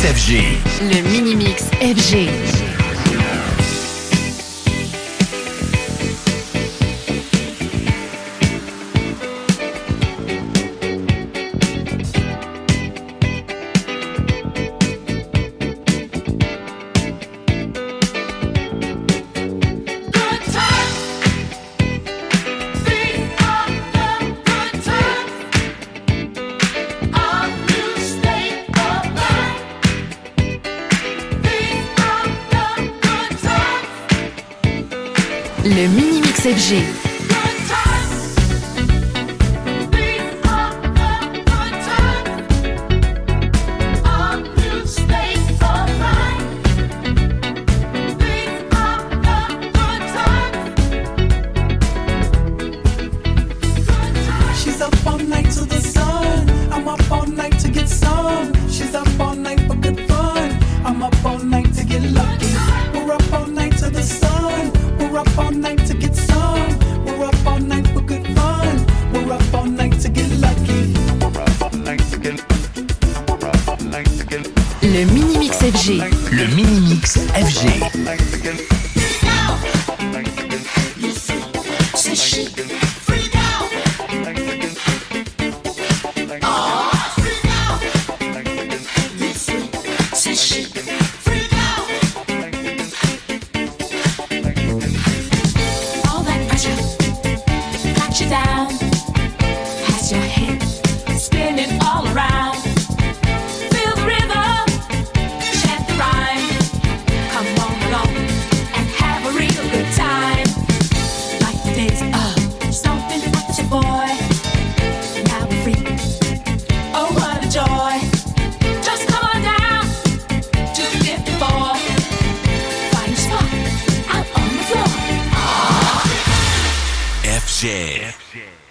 Le Mini-Mix FG. Le mini mix FG. Le mini-mix FG. FG. FG.